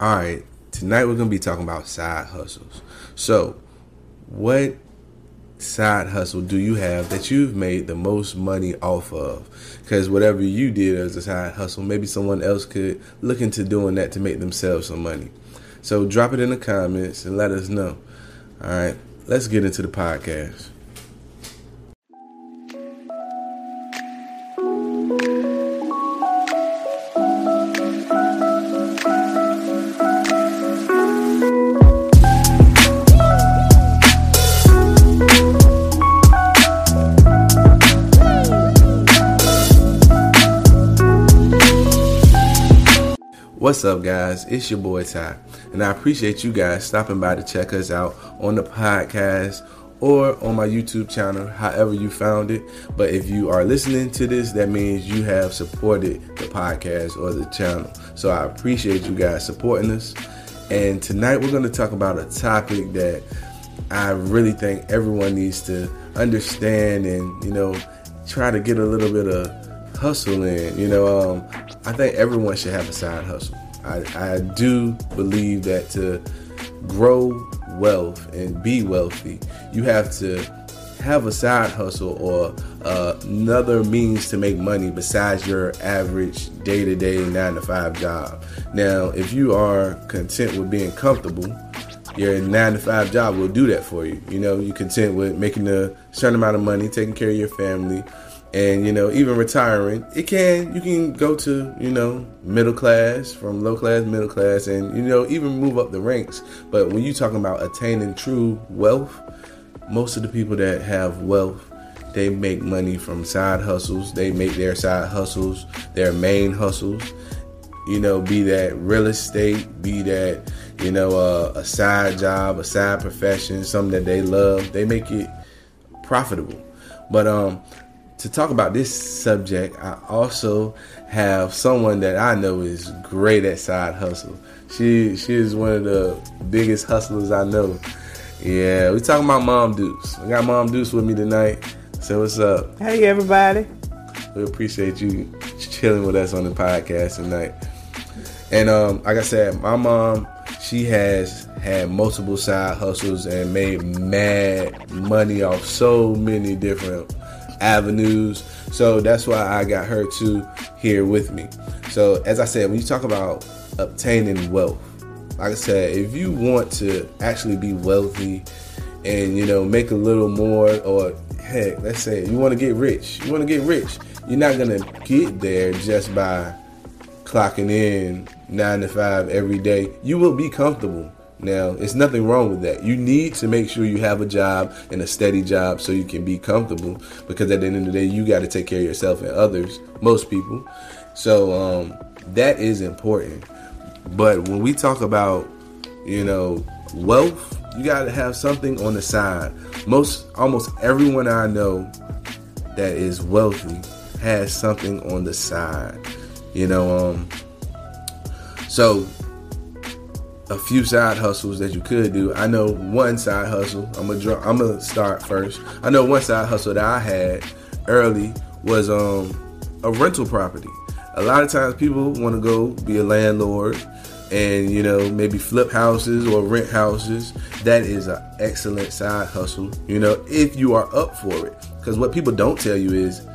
All right, tonight we're gonna be talking about side hustles. So, what side hustle do you have that you've made the most money off of? Because whatever you did as a side hustle, maybe someone else could look into doing that to make themselves some money. So, drop it in the comments and let us know. All right, let's get into the podcast. What's up, guys? It's your boy Ty, and I appreciate you guys stopping by to check us out on the podcast or on my YouTube channel, however you found it. But if you are listening to this, that means you have supported the podcast or the channel. So I appreciate you guys supporting us. And tonight we're going to talk about a topic that I really think everyone needs to understand and, you know, try to get a little bit of hustle in. You know, um, I think everyone should have a side hustle. I, I do believe that to grow wealth and be wealthy, you have to have a side hustle or uh, another means to make money besides your average day to day nine to five job. Now, if you are content with being comfortable, your nine to five job will do that for you. You know, you're content with making a certain amount of money, taking care of your family, and you know even retiring it can you can go to you know middle class from low class middle class and you know even move up the ranks. But when you're talking about attaining true wealth most of the people that have wealth they make money from side hustles. They make their side hustles their main hustles. You know be that real estate be that you know uh, a side job a side profession something that they love they make it profitable. But um to talk about this subject, I also have someone that I know is great at side hustle. She she is one of the biggest hustlers I know. Yeah, we talking about Mom Deuce. I got Mom Deuce with me tonight. So what's up? Hey everybody. We appreciate you chilling with us on the podcast tonight. And um, like I said, my mom, she has had multiple side hustles and made mad money off so many different avenues. So that's why I got her to here with me. So as I said, when you talk about obtaining wealth, like I said, if you want to actually be wealthy and you know make a little more, or heck, let's say you want to get rich, you want to get rich, you're not gonna get there just by clocking in nine to five every day. You will be comfortable now, it's nothing wrong with that. You need to make sure you have a job and a steady job so you can be comfortable because at the end of the day, you got to take care of yourself and others, most people. So, um, that is important. But when we talk about, you know, wealth, you got to have something on the side. Most, almost everyone I know that is wealthy has something on the side, you know, um, so a few side hustles that you could do. I know one side hustle. I'm gonna I'm gonna start first. I know one side hustle that I had early was um a rental property. A lot of times people want to go be a landlord and you know maybe flip houses or rent houses. That is an excellent side hustle. You know if you are up for it. Because what people don't tell you is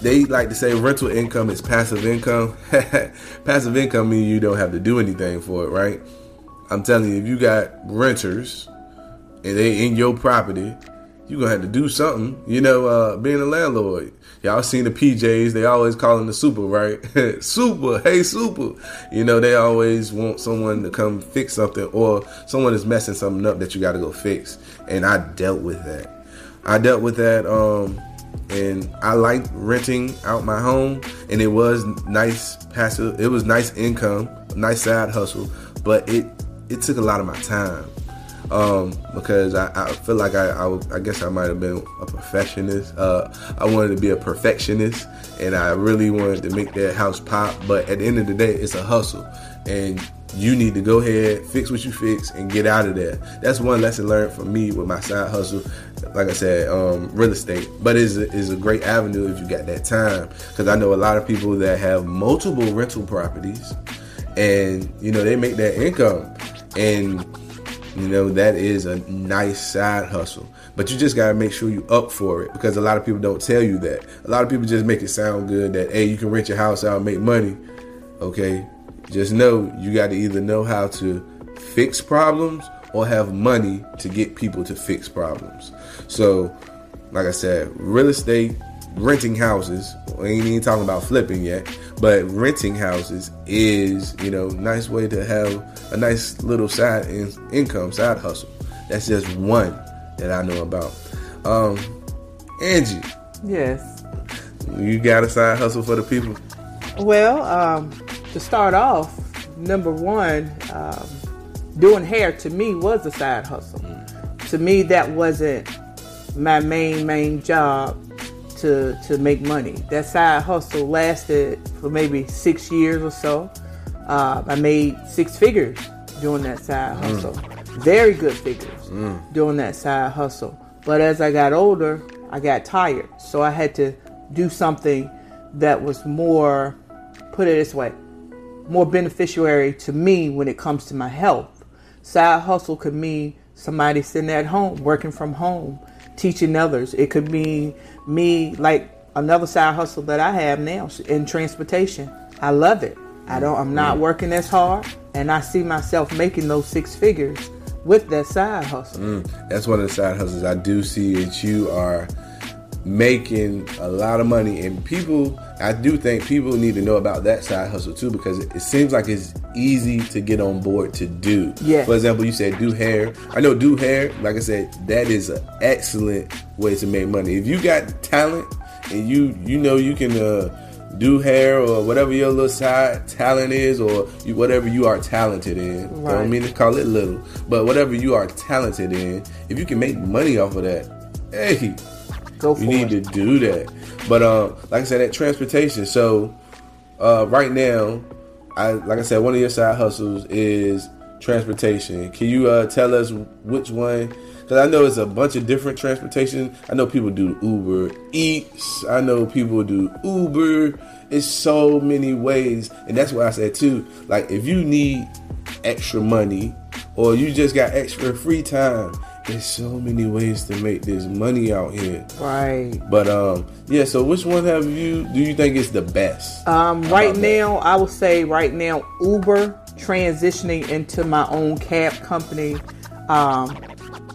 they like to say rental income is passive income. passive income means you don't have to do anything for it, right? I'm telling you, if you got renters and they in your property, you're gonna have to do something. You know, uh, being a landlord. Y'all seen the PJs, they always call them the super, right? super, hey super. You know, they always want someone to come fix something or someone is messing something up that you gotta go fix. And I dealt with that. I dealt with that um and I liked renting out my home, and it was nice passive. It was nice income, nice side hustle, but it it took a lot of my time um, because I, I, feel like I, I, I guess I might have been a perfectionist. Uh, I wanted to be a perfectionist, and I really wanted to make that house pop. But at the end of the day, it's a hustle, and you need to go ahead, fix what you fix, and get out of there. That's one lesson learned from me with my side hustle. Like I said, um, real estate, but is is a great avenue if you got that time. Because I know a lot of people that have multiple rental properties, and you know they make that income, and you know that is a nice side hustle. But you just gotta make sure you up for it because a lot of people don't tell you that. A lot of people just make it sound good that hey, you can rent your house out and make money. Okay, just know you got to either know how to fix problems or have money to get people to fix problems. So, like I said, real estate, renting houses, we ain't even talking about flipping yet, but renting houses is, you know, nice way to have a nice little side in- income, side hustle. That's just one that I know about. Um, Angee. Yes. You got a side hustle for the people? Well, um, to start off, number one, um, doing hair to me was a side hustle. Mm. To me, that wasn't my main main job to to make money. That side hustle lasted for maybe six years or so. Uh, I made six figures doing that side mm. hustle. Very good figures mm. doing that side hustle. But as I got older, I got tired, so I had to do something that was more, put it this way, more beneficiary to me when it comes to my health. Side hustle could mean somebody sitting at home, working from home, teaching others. It could mean me, like another side hustle that I have now in transportation. I love it. I don't. I'm not working as hard, and I see myself making those six figures with that side hustle. Mm, that's one of the side hustles I do see that you are making a lot of money. And people i do think people need to know about that side hustle too because it, seems like it's easy to get on board to do. Yeah. For example you said do hair. I know do hair like i said that is an excellent way to make money. If you got talent and you you know you can uh, do hair or whatever your little side talent is or you, whatever you are talented in right. i don't mean to call it little but whatever you are talented in if you can make money off of that hey Go you need it. to do that. But um, like I said, that transportation. So uh, right now, I like I said, one of your side hustles is transportation. Can you uh, tell us which one? Because I know it's a bunch of different transportation. I know people do Uber Eats. I know people do Uber. It's so many ways, and that's why I said too. Like if you need extra money or you just got extra free time there's so many ways to make this money out here. Right. But um, yeah. So which one have you? Do you think is the best? Um, right now, that? I would say right now Uber transitioning into my own cab company. Um,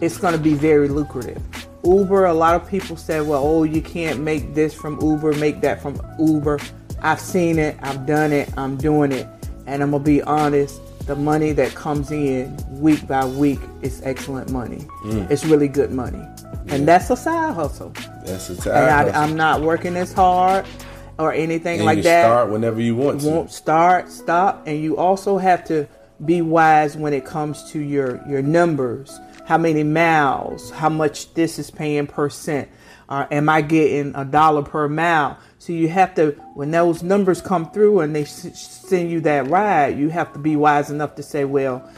it's going to be very lucrative. Uber, a lot of people said, well, oh, you can't make this from Uber, make that from Uber. I've seen it, I've done it, I'm doing it. And I'm going to be honest, the money that comes in week by week is excellent money. Mm. It's really good money. Yeah. And that's a side hustle. That's a side and I, am not working as hard or anything and like you that. Start whenever you want to. Won't start, stop, and you also have to be wise when it comes to your your numbers. How many miles? How much this is paying per cent? Uh, am I getting a dollar per mile? So you have to, when those numbers come through and they send you that ride, you have to be wise enough to say, well,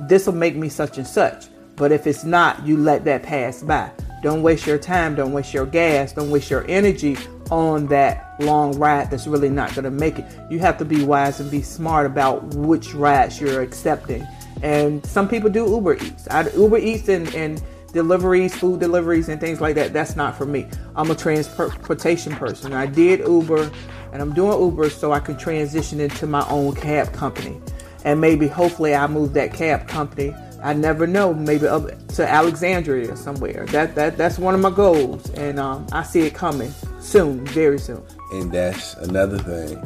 this will make me such and such. But if it's not, you let that pass by. Don't waste your time, don't waste your gas, don't waste your energy on that long ride that's really not going to make it. You have to be wise and be smart about which rides you're accepting. And some people do Uber Eats. I, Uber Eats and, and deliveries, food deliveries, and things like that. That's not for me. I'm a transportation person. I did Uber and I'm doing Uber so I can transition into my own cab company. And maybe, hopefully, I move that cab company. I never know, maybe up to Alexandria or somewhere. That that that's one of my goals, and um, I see it coming soon, very soon. And that's another thing.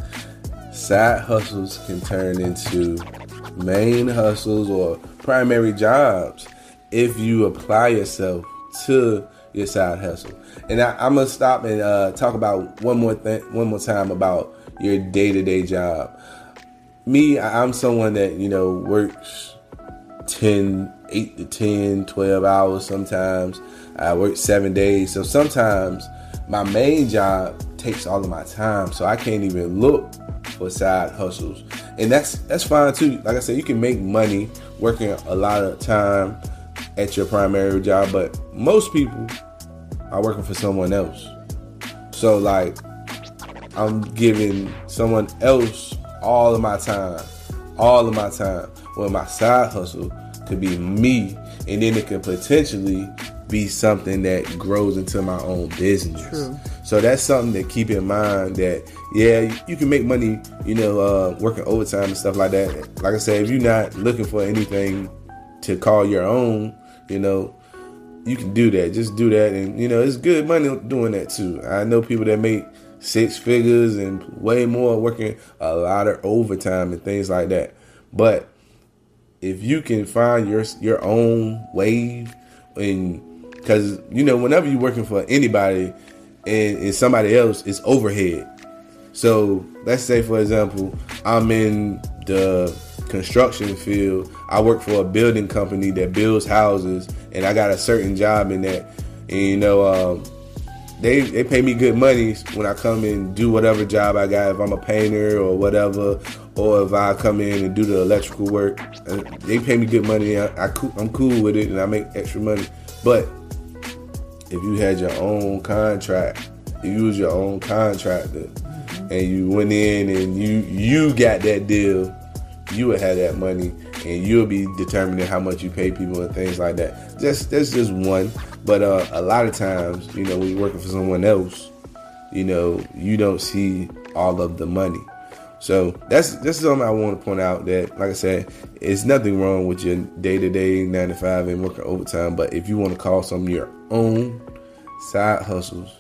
Side hustles can turn into main hustles or primary jobs if you apply yourself to your side hustle. And I, am gonna stop and uh, talk about one more thing, one more time about your day to day job. Me, I'm someone that you know works 10, 8 to 10, 12 hours sometimes. I work seven days, so sometimes my main job takes all of my time, so I can't even look for side hustles, and that's that's fine too. Like I said, you can make money working a lot of time at your primary job, but most people are working for someone else. So like I'm giving someone else all of my time, all of my time. Well, my side hustle could be me, and then it could potentially be something that grows into my own business. True. So that's something to keep in mind that yeah, you can make money, you know, uh, working overtime and stuff like that. Like I said, if you're not looking for anything to call your own, you know, you can do that. Just do that, and you know, it's good money doing that too. I know people that make six figures and way more working a lot of overtime and things like that. But if you can find your your own wave and because you know whenever you're working for anybody and, and somebody else it's overhead so let's say for example i'm in the construction field i work for a building company that builds houses and i got a certain job in that and you know um, they they pay me good money when I come and do whatever job I got. If I'm a painter or whatever, or if I come in and do the electrical work, uh, they pay me good money. I, I I'm cool with it and I make extra money. But if you had your own contract, you was your own contractor, and you went in and you you got that deal, you would have that money and you'll be determining how much you pay people and things like that. Just that's just one. But uh, a lot of times, you know, when you're working for someone else, you know, you don't see all of the money. So that's that's something I want to point out that, like I said, it's nothing wrong with your day to day nine to five and working overtime. But if you want to call some your own side hustles,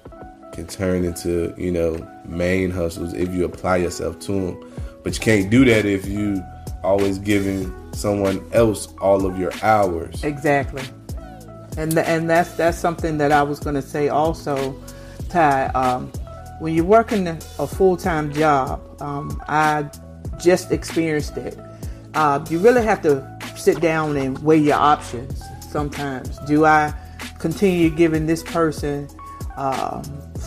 can turn into you know main hustles if you apply yourself to them. But you can't do that if you always giving someone else all of your hours. Exactly. And th- and that's that's something that I was going to say also, Ty. Um, when you're working a full time job, um, I just experienced it. Uh, you really have to sit down and weigh your options. Sometimes, do I continue giving this person um,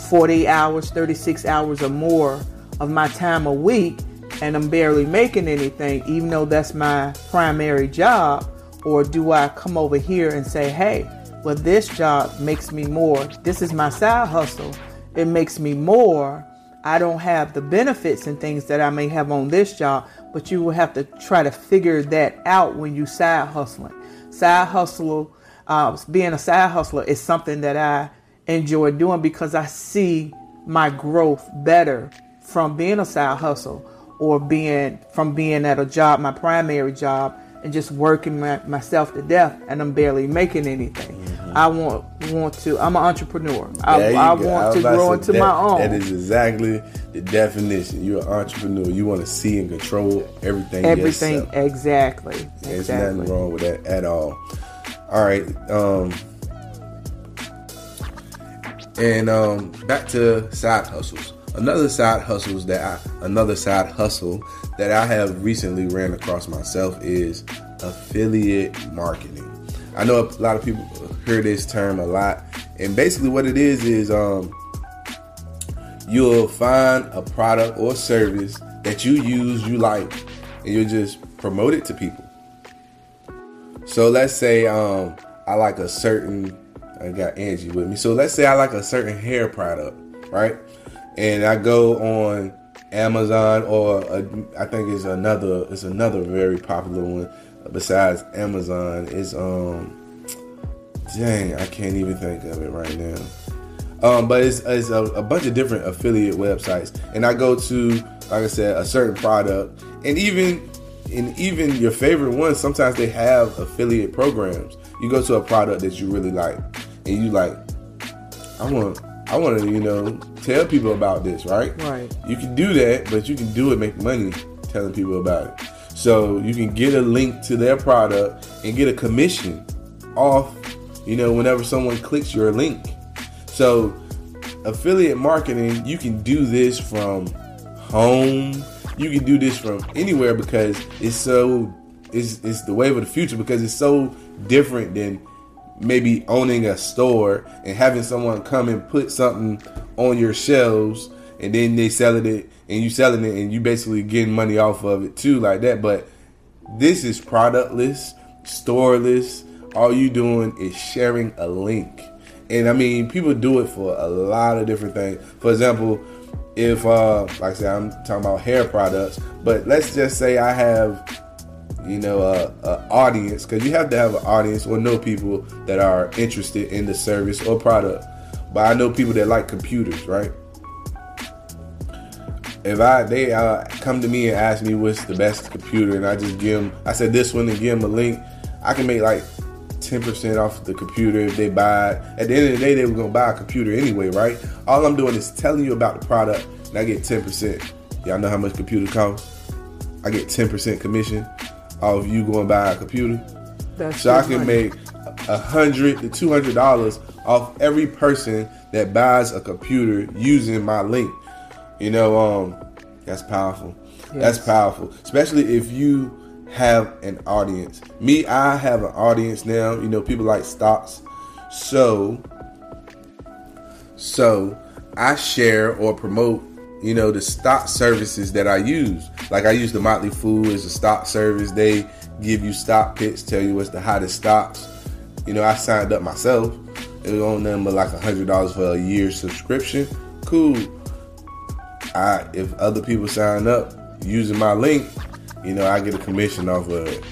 40 hours, 36 hours, or more of my time a week? And I'm barely making anything, even though that's my primary job? Or do I come over here and say, hey, well, this job makes me more. This is my side hustle. It makes me more. I don't have the benefits and things that I may have on this job, but you will have to try to figure that out when you side hustling. Side hustle, uh, being a side hustler is something that I enjoy doing because I see my growth better from being a side hustle or being from being at a job, my primary job, and just working my, myself to death, and I'm barely making anything. Mm-hmm. I want want to. I'm an entrepreneur. I, I want to grow into that, my own. That is exactly the definition. You're an entrepreneur. You want to see and control everything. Everything yourself. exactly. There's exactly. nothing wrong with that at all. All right. Um, and um, back to side hustles. Another side hustles that I, another side hustle that I have recently ran across myself is affiliate marketing. I know a lot of people hear this term a lot, and basically what it is is um, you'll find a product or service that you use, you like, and you'll just promote it to people. So let's say um, I like a certain, I got Angee with me. So let's say I like a certain hair product, right? And I go on Amazon or a, I think it's another it's another very popular one besides Amazon is um dang I can't even think of it right now. Um, but it's, it's a, a, bunch of different affiliate websites, and I go to like I said a certain product, and even in even your favorite ones, sometimes they have affiliate programs. You go to a product that you really like, and you like, I want I want to, you know, tell people about this, right? Right. You can do that, but you can do it, make money telling people about it. So you can get a link to their product and get a commission off, you know, whenever someone clicks your link. So affiliate marketing, you can do this from home. You can do this from anywhere because it's so it's, it's the wave of the future because it's so different than maybe owning a store and having someone come and put something on your shelves and then they selling it and you selling it and you basically getting money off of it too like that. But this is productless storeless. All you doing is sharing a link. And i mean people do it for a lot of different things. For example if uh like I said I'm talking about hair products, but let's just say I have you know a, a audience because you have to have an audience or know people that are interested in the service or product. But I know people that like computers, right? If I they uh, come to me and ask me what's the best computer, and I just give them, I said this one and give them a link, I can make like 10% off the computer if they buy it. At the end of the day, they were gonna buy a computer anyway, right? All I'm doing is telling you about the product, and I get 10%. Y'all know how much computer costs? I get 10% commission off you going buy a computer. That's So I can money. make a hundred to two hundred dollars off every person that buys a computer using my link. You know, um, that's powerful. That's powerful, especially if you have an audience. Me, I have an audience now. You know, people like stocks, so so I share or promote, you know, the stock services that I use. Like I use the Motley Fool as a stock service. They give you stock picks, tell you what's the hottest stocks. You know, I signed up myself. It was on them but like a hundred dollars for a year subscription. Cool. I if other people sign up using my link, you know, I get a commission off of it.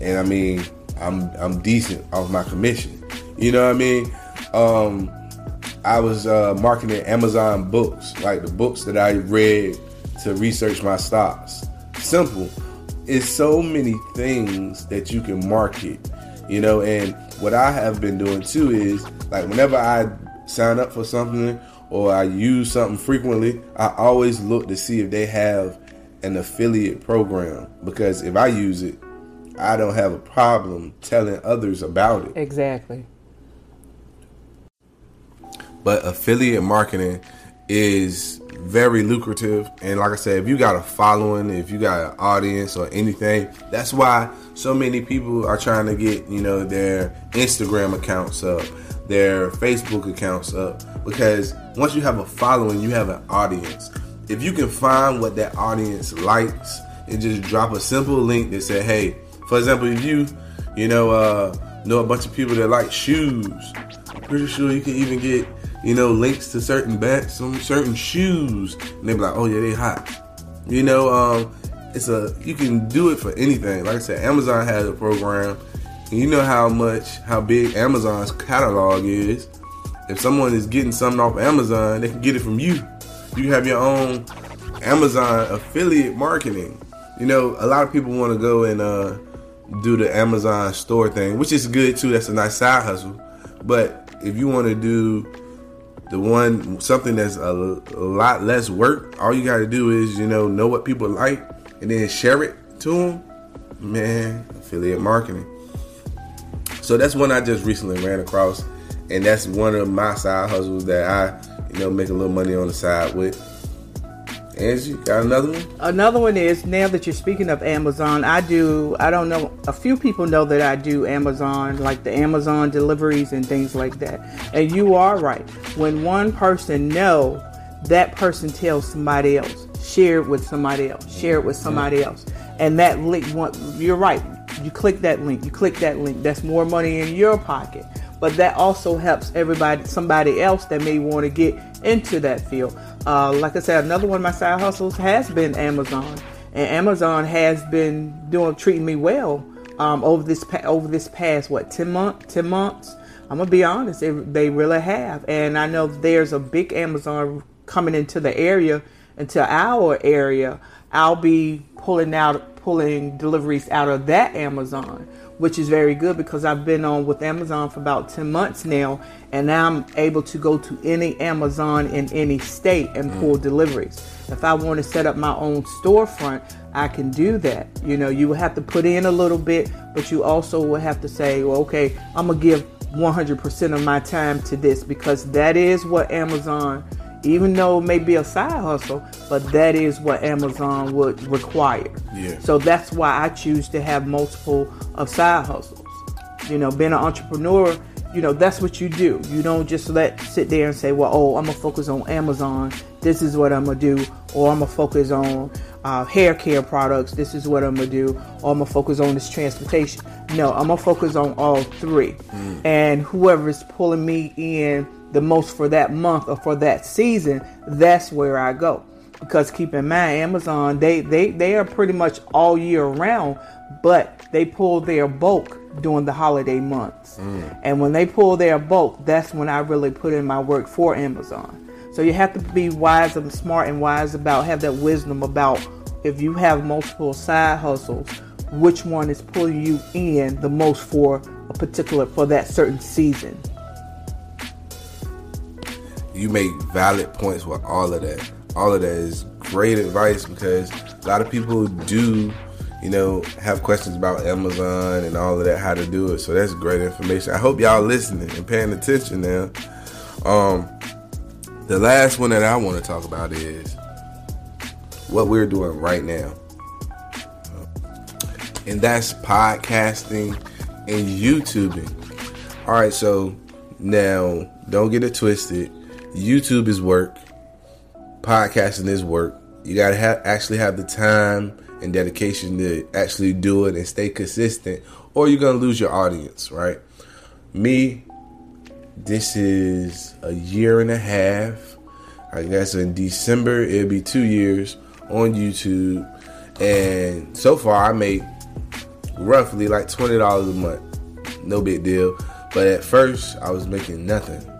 And I mean, I'm I'm decent off my commission. You know what I mean? Um I was uh, marketing Amazon books, like the books that I read to research my stocks. Simple. It's so many things that you can market, you know. And what I have been doing too is like whenever I sign up for something or I use something frequently, I always look to see if they have an affiliate program because if I use it, I don't have a problem telling others about it. Exactly. But affiliate marketing is very lucrative. And like i said if you got a following if you got an audience or anything that's why so many people are trying to get you know their instagram accounts up their facebook accounts up. Because once you have a following you have an audience. If you can find what that audience likes and just drop a simple link that say hey for example if you you know uh know a bunch of people that like shoes pretty sure you can even get you know, links to certain bats, some certain shoes, and they be like, oh yeah, they hot. You know, um, it's a you can do it for anything. Like I said, Amazon has a program, and you know how much how big Amazon's catalog is. If someone is getting something off Amazon, they can get it from you. You have your own Amazon affiliate marketing. You know, a lot of people want to go and uh, do the Amazon store thing, which is good too. That's a nice side hustle. But if you want to do the one something that's a, lot less work, all you got to do is you know know what people like and then share it to them. Man, affiliate marketing. So that's one I just recently ran across, and that's one of my side hustles that I you know make a little money on the side with. Angee, got another one? Another one is now that you're speaking of Amazon, I do. I don't know. A few people know that I do Amazon, like the Amazon deliveries and things like that. And you are right. When one person know, that person tells somebody else. Share it with somebody else. Share it with somebody else. And that link. You're right. You click that link. You click that link. That's more money in your pocket. But that also helps everybody, somebody else that may want to get into that field. Uh, like I said, another one of my side hustles has been Amazon, and Amazon has been doing treating me well um, over this pa- over this past what ten month ten months. I'm gonna be honest, they, they really have, and I know there's a big Amazon coming into the area, into our area. I'll be pulling out pulling deliveries out of that Amazon which is very good because I've been on with Amazon for about 10 months now, and now I'm able to go to any Amazon in any state and mm. pull deliveries. If I want to set up my own storefront, I can do that. You know, you will have to put in a little bit, but you also will have to say, well, okay, I'm going to give 100% of my time to this because that is what Amazon even though it may be a side hustle, but that is what Amazon would require. Yeah. So that's why I choose to have multiple of side hustles. You know, being an entrepreneur, you know, that's what you do. You don't just let sit there and say, well, oh, I'm gonna focus on Amazon this is what I'm gonna do, or I'm gonna focus on uh, hair care products. This is what I'm gonna do, or I'm gonna focus on this transportation. No, I'm gonna focus on all three, mm. and whoever is pulling me in the most for that month or for that season, that's where I go. Because keep in mind, Amazon they they they are pretty much all year round, but they pull their bulk during the holiday months. Mm. And when they pull their bulk, that's when I really put in my work for Amazon. So you have to be wise and smart and wise about have that wisdom about if you have multiple side hustles, which one is pulling you in the most for a particular for that certain season. You make valid points with all of that. All of that is great advice because a lot of people do, you know, have questions about Amazon and all of that, how to do it. So that's great information. I hope y'all listening and paying attention now. Um, the last one that I want to talk about is what we're doing right now. And that's podcasting and YouTubing. All right, so now don't get it twisted. YouTube is work, podcasting is work. You got to ha- actually have the time and dedication to actually do it and stay consistent, or you're to lose your audience, right? Me, this is a year and a half. I guess in December it'll be two years on YouTube, and so far I make roughly like twenty dollars a month. No big deal. But at first I was making nothing.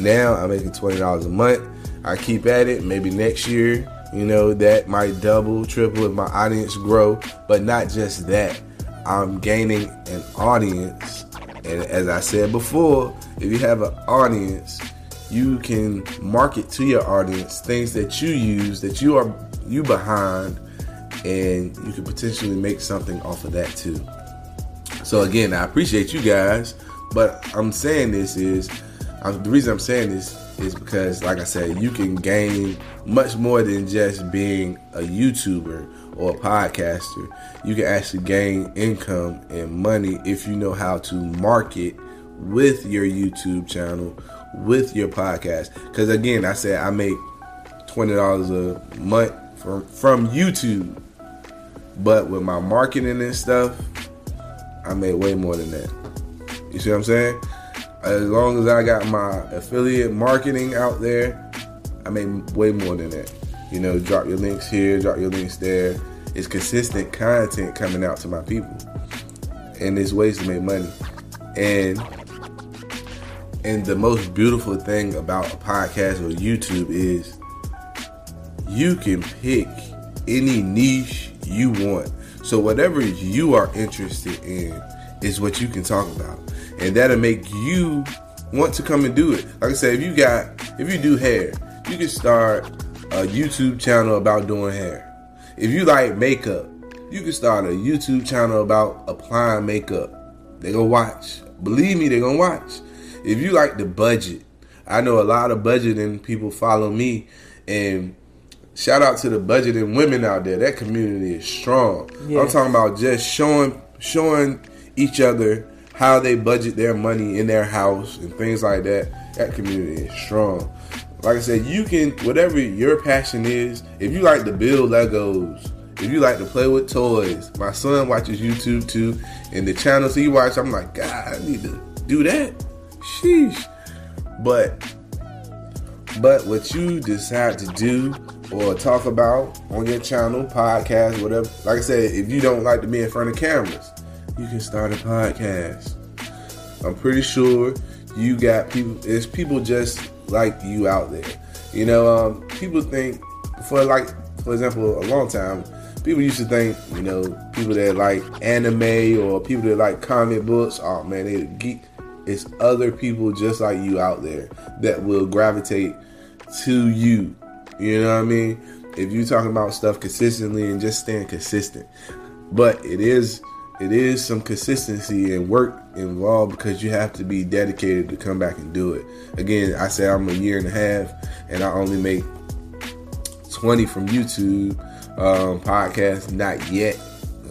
Now I'm making twenty dollars a month. I keep at it. Maybe next year, you know, that might double, triple if my audience grow. But not just that. I'm gaining an audience. And as I said before, if you have an audience, you can market to your audience things that you use that you are you behind and you could potentially make something off of that too. So again, I appreciate you guys, but I'm saying this is I'm, the reason I'm saying this is because, like I said, you can gain much more than just being a YouTuber or a podcaster. You can actually gain income and money if you know how to market with your YouTube channel, with your podcast. Because again, I said I make twenty dollars a month from from YouTube, but with my marketing and stuff, I made way more than that. You see what I'm saying? As long as I got my affiliate marketing out there, I made way more than that. You know, drop your links here, drop your links there. It's consistent content coming out to my people, and there's ways to make money. And and the most beautiful thing about a podcast or YouTube is you can pick any niche you want. So whatever you are interested in is what you can talk about. And that'll make you want to come and do it. Like I said, if you got if you do hair, you can start a YouTube channel about doing hair. If you like makeup, you can start a YouTube channel about applying makeup. They gonna watch. Believe me, they gonna watch. If you like the budget, I know a lot of budgeting people follow me and shout out to the budgeting women out there. That community is strong. Yes. I'm talking about just showing showing each other how they budget their money in their house and things like that. That community is strong. Like I said, you can whatever your passion is. If you like to build Legos, if you like to play with toys, my son watches YouTube too, and the channels he watches, I'm like, God, I need to do that. Sheesh. But but what you decide to do or talk about on your channel, podcast, whatever. Like I said, if you don't like to be in front of cameras, you can start a podcast. I'm pretty sure you got people. There's people just like you out there. You know, um, people think for like, for example, a long time, people used to think, you know, people that like anime or people that like comic books. Oh man, they geek. It's other people just like you out there that will gravitate to you you know what I mean? If you're talking about stuff consistently and just staying consistent. But it is it is some consistency and work involved because you have to be dedicated to come back and do it. Again, I say I'm a year and a half and I only make 20 from YouTube um, podcast. Not yet.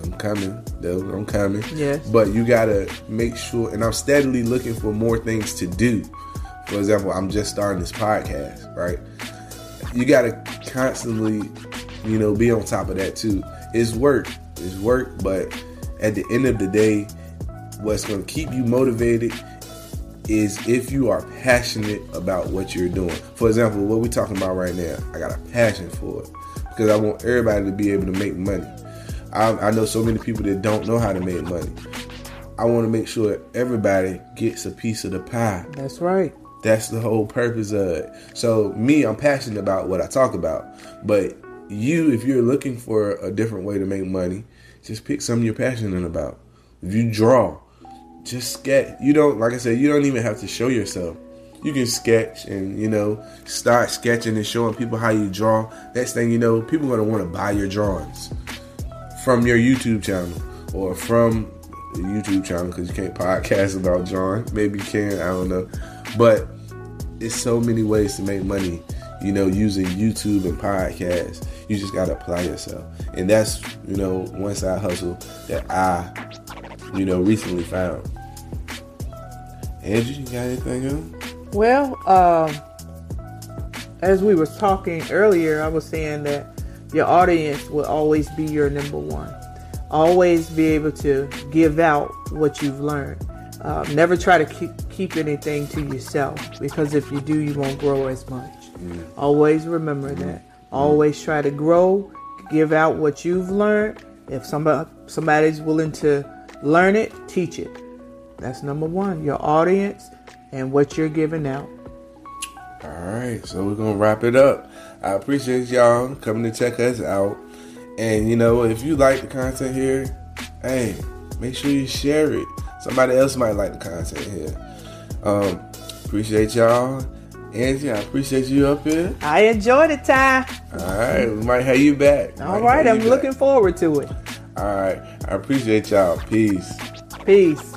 I'm coming though. I'm coming. Yes. But you gotta make sure, and I'm steadily looking for more things to do. For example, I'm just starting this podcast, right? you gotta constantly, you know, be on top of that too. It's work. It's work, but at the end of the day, what's gonna keep you motivated is if you are passionate about what you're doing. For example, what we're talking about right now, I got a passion for it because I want everybody to be able to make money. I, I know so many people that don't know how to make money. I want to make sure everybody gets a piece of the pie. That's right. That's the whole purpose of it. So me, I'm passionate about what I talk about. But you, if you're looking for a different way to make money, just pick something you're passionate about. If you draw, just sketch. You don't, like I said, you don't even have to show yourself. You can sketch and you know start sketching and showing people how you draw. Next thing you know, people are gonna want to buy your drawings from your YouTube channel or from YouTube channel because you can't podcast about drawing. Maybe you can, I don't know. But it's so many ways to make money, you know, using YouTube and podcasts. You just gotta apply yourself. And that's, you know, one side hustle that I, you know, recently found. Angee, you got anything else? Well, um, as we was talking earlier, I was saying that your audience will always be your number one. Always be able to give out what you've learned. Uh, never try to keep, keep anything to yourself because if you do, you won't grow as much. Mm. Always remember that. Always try to grow, give out what you've learned. If somebody somebody's willing to learn it, teach it. That's number one. Your audience and what you're giving out. All right, so we're gonna wrap it up. I appreciate y'all coming to check us out. And you know, if you like the content here, hey, make sure you share it. Somebody else might like the content here. Um, appreciate y'all. Angee, I appreciate you up here. I enjoyed it, Ty. All right, we might have you back. All right, I'm looking forward to it. All right, I appreciate y'all. Peace. Peace.